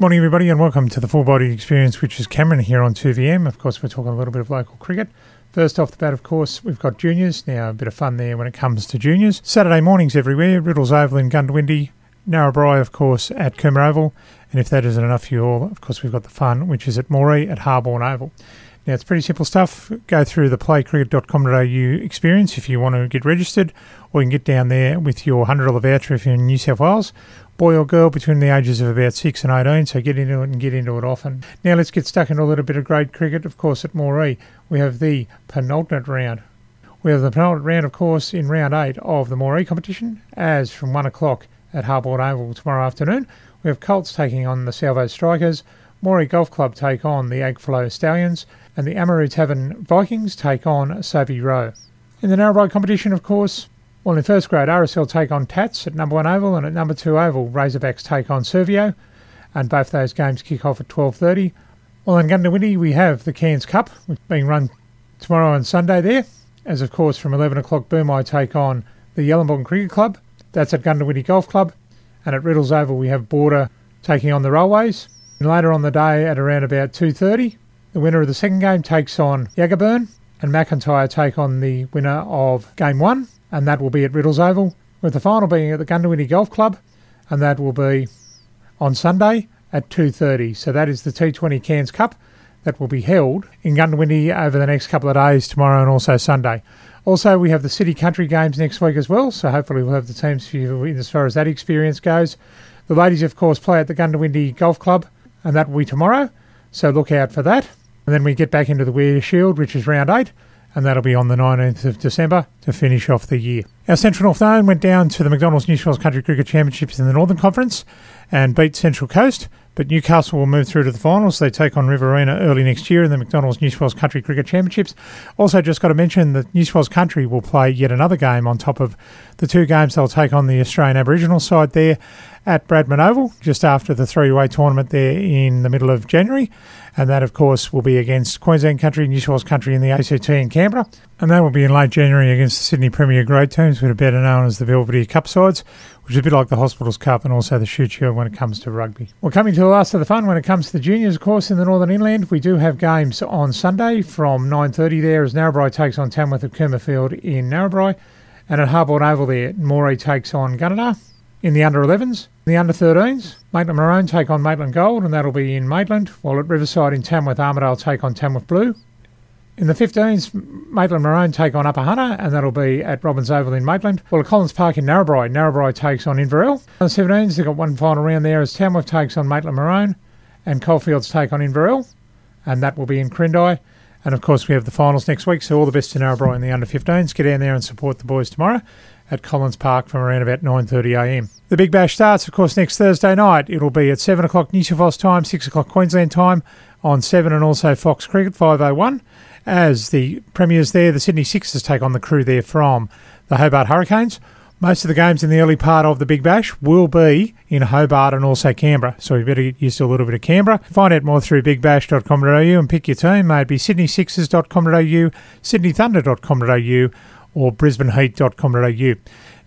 Morning, everybody, and welcome to the Full Body Experience, which is Cameron here on 2VM. Of course, we're talking a little bit of local cricket. First off the bat, of course, we've got juniors. Now, a bit of fun there when it comes to juniors. Saturday mornings everywhere, Riddles Oval in Goondiwindi, Narrabri, of course, at Coomera Oval. And if that isn't enough for you all, of course, we've got the fun, which is at Moree at Harborne Oval. Now, it's pretty simple stuff. Go through the playcricket.com.au experience if you want to get registered, or you can get down there with your $100 voucher if you're in New South Wales. Boy or girl between the ages of about 6 and 18, so get into it and get into it often. Now, let's get stuck into a little bit of grade cricket. Of course, at Moree, we have the penultimate round. We have the penultimate round, of course, in round 8 of the Moree competition, as from 1 o'clock at Harborne Oval tomorrow afternoon. We have Colts taking on the Salvo Strikers, Moree Golf Club take on the Agflow Stallions, and the Amaroo Tavern Vikings take on Soapy Row. In the Narrabri competition, of course, well, in first grade, RSL take on Tats at number one oval, and at number two oval, Razorbacks take on Servio, and both those games kick off at 12.30. Well, in Goondiwindi, we have the Cairns Cup, which being run tomorrow and Sunday there, as of course from 11 o'clock, Boomi take on the Yelarbon Cricket Club. That's at Goondiwindi Golf Club, and at Riddles Oval, we have Border taking on the Railways. And later on the day, at around about 2.30, the winner of the second game takes on Yagaburne, and McIntyre take on the winner of Game 1, and that will be at Riddles Oval, with the final being at the Goondiwindi Golf Club, and that will be on Sunday at 2.30. So that is the T20 Cairns Cup that will be held in Goondiwindi over the next couple of days, tomorrow and also Sunday. Also, we have the City Country Games next week as well, so hopefully we'll have the teams for you as far as that experience goes. The ladies, of course, play at the Goondiwindi Golf Club and that will be tomorrow. So look out for that. And then we get back into the Weir Shield, which is round eight, and that'll be on the 19th of December to finish off the year. Our Central North Zone went down to the McDonald's New South Wales Country Cricket Championships in the Northern Conference and beat Central Coast. But Newcastle will move through to the finals. They take on Riverina early next year in the McDonald's New South Wales Country Cricket Championships. Also, just got to mention that New South Wales Country will play yet another game on top of the two games they'll take on the Australian Aboriginal side there at Bradman Oval, just after the three-way tournament there in the middle of January. And that, of course, will be against Queensland Country, New South Wales Country in the ACT in Canberra. And that will be in late January against the Sydney Premier Grade teams, which are better known as the Belvidere Cup sides, which is a bit like the Hospitals Cup and also the Shute Shield when it comes to rugby. We're coming to the last of the fun when it comes to the juniors, of course, in the Northern Inland. We do have games on Sunday from 9.30 there as Narrabri takes on Tamworth at Coomera Field in Narrabri. And at Harborne Oval there, Moree takes on Gunnedah in the under 11s. The under 13s, Maitland Maroon take on Maitland Gold, and that'll be in Maitland, while at Riverside in Tamworth, Armidale take on Tamworth Blue. In the 15s, Maitland Maroon take on Upper Hunter, and that'll be at Robbins Oval in Maitland. While at Collins Park in Narrabri, Narrabri takes on Inverell. In the 17s, they've got one final round there as Tamworth takes on Maitland Maroon, and Coalfields take on Inverell, and that will be in Crindai. And of course, we have the finals next week, so all the best to Narrabri in the under 15s. Get down there and support the boys tomorrow at Collins Park from around about 9.30am. The Big Bash starts, of course, next Thursday night. It'll be at 7 o'clock New South Wales time, 6 o'clock Queensland time on 7 and also Fox Cricket 501 as the premiers there, the Sydney Sixers take on the crew there from the Hobart Hurricanes. Most of the games in the early part of the Big Bash will be in Hobart and also Canberra, so you better get used to a little bit of Canberra. Find out more through bigbash.com.au and pick your team. May it be sydneysixers.com.au, sydneythunder.com.au, or brisbaneheat.com.au.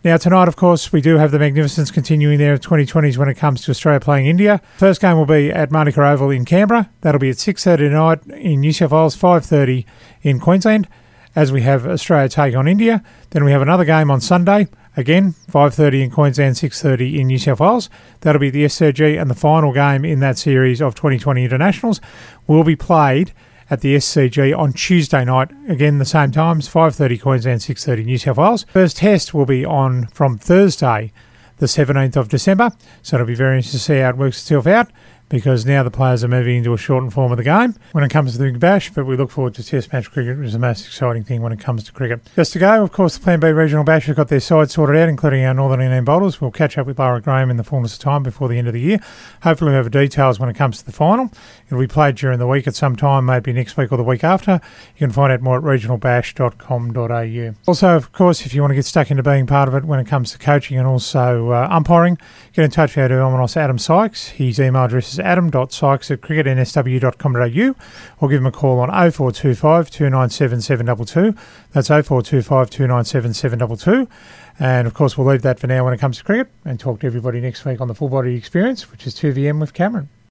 Now, tonight, of course, we do have the magnificence continuing there of 2020s when it comes to Australia playing India. First game will be at Manuka Oval in Canberra. That'll be at 6.30 tonight in New South Wales, 5.30 in Queensland, as we have Australia take on India. Then we have another game on Sunday, again, 5.30 in Queensland, 6.30 in New South Wales. That'll be the SCG, and the final game in that series of 2020 internationals will be played at the SCG on Tuesday night. Again, the same times, 5.30 Queensland, 6.30 New South Wales. First test will be on from Thursday, the 17th of December. So it'll be very interesting to see how it works itself out because now the players are moving into a shortened form of the game when it comes to the Big Bash, but we look forward to Test match cricket, which is the most exciting thing when it comes to cricket. Just to go, of course, the Plan B Regional Bash has got their side sorted out, including our Northern Inland bowlers. We'll catch up with Lara Graham in the fullness of time before the end of the year. Hopefully, we'll have details when it comes to the final. It'll be played during the week at some time, maybe next week or the week after. You can find out more at regionalbash.com.au. Also, of course, if you want to get stuck into being part of it when it comes to coaching and also uh, umpiring, get in touch with our Dominos Adam Sykes. His email address is adam.sykes at cricketnsw.com.au or give him a call on 0425 297 722. That's 0425 297 722. And of course, we'll leave that for now when it comes to cricket and talk to everybody next week on the full body experience, which is 2VM with Cameron.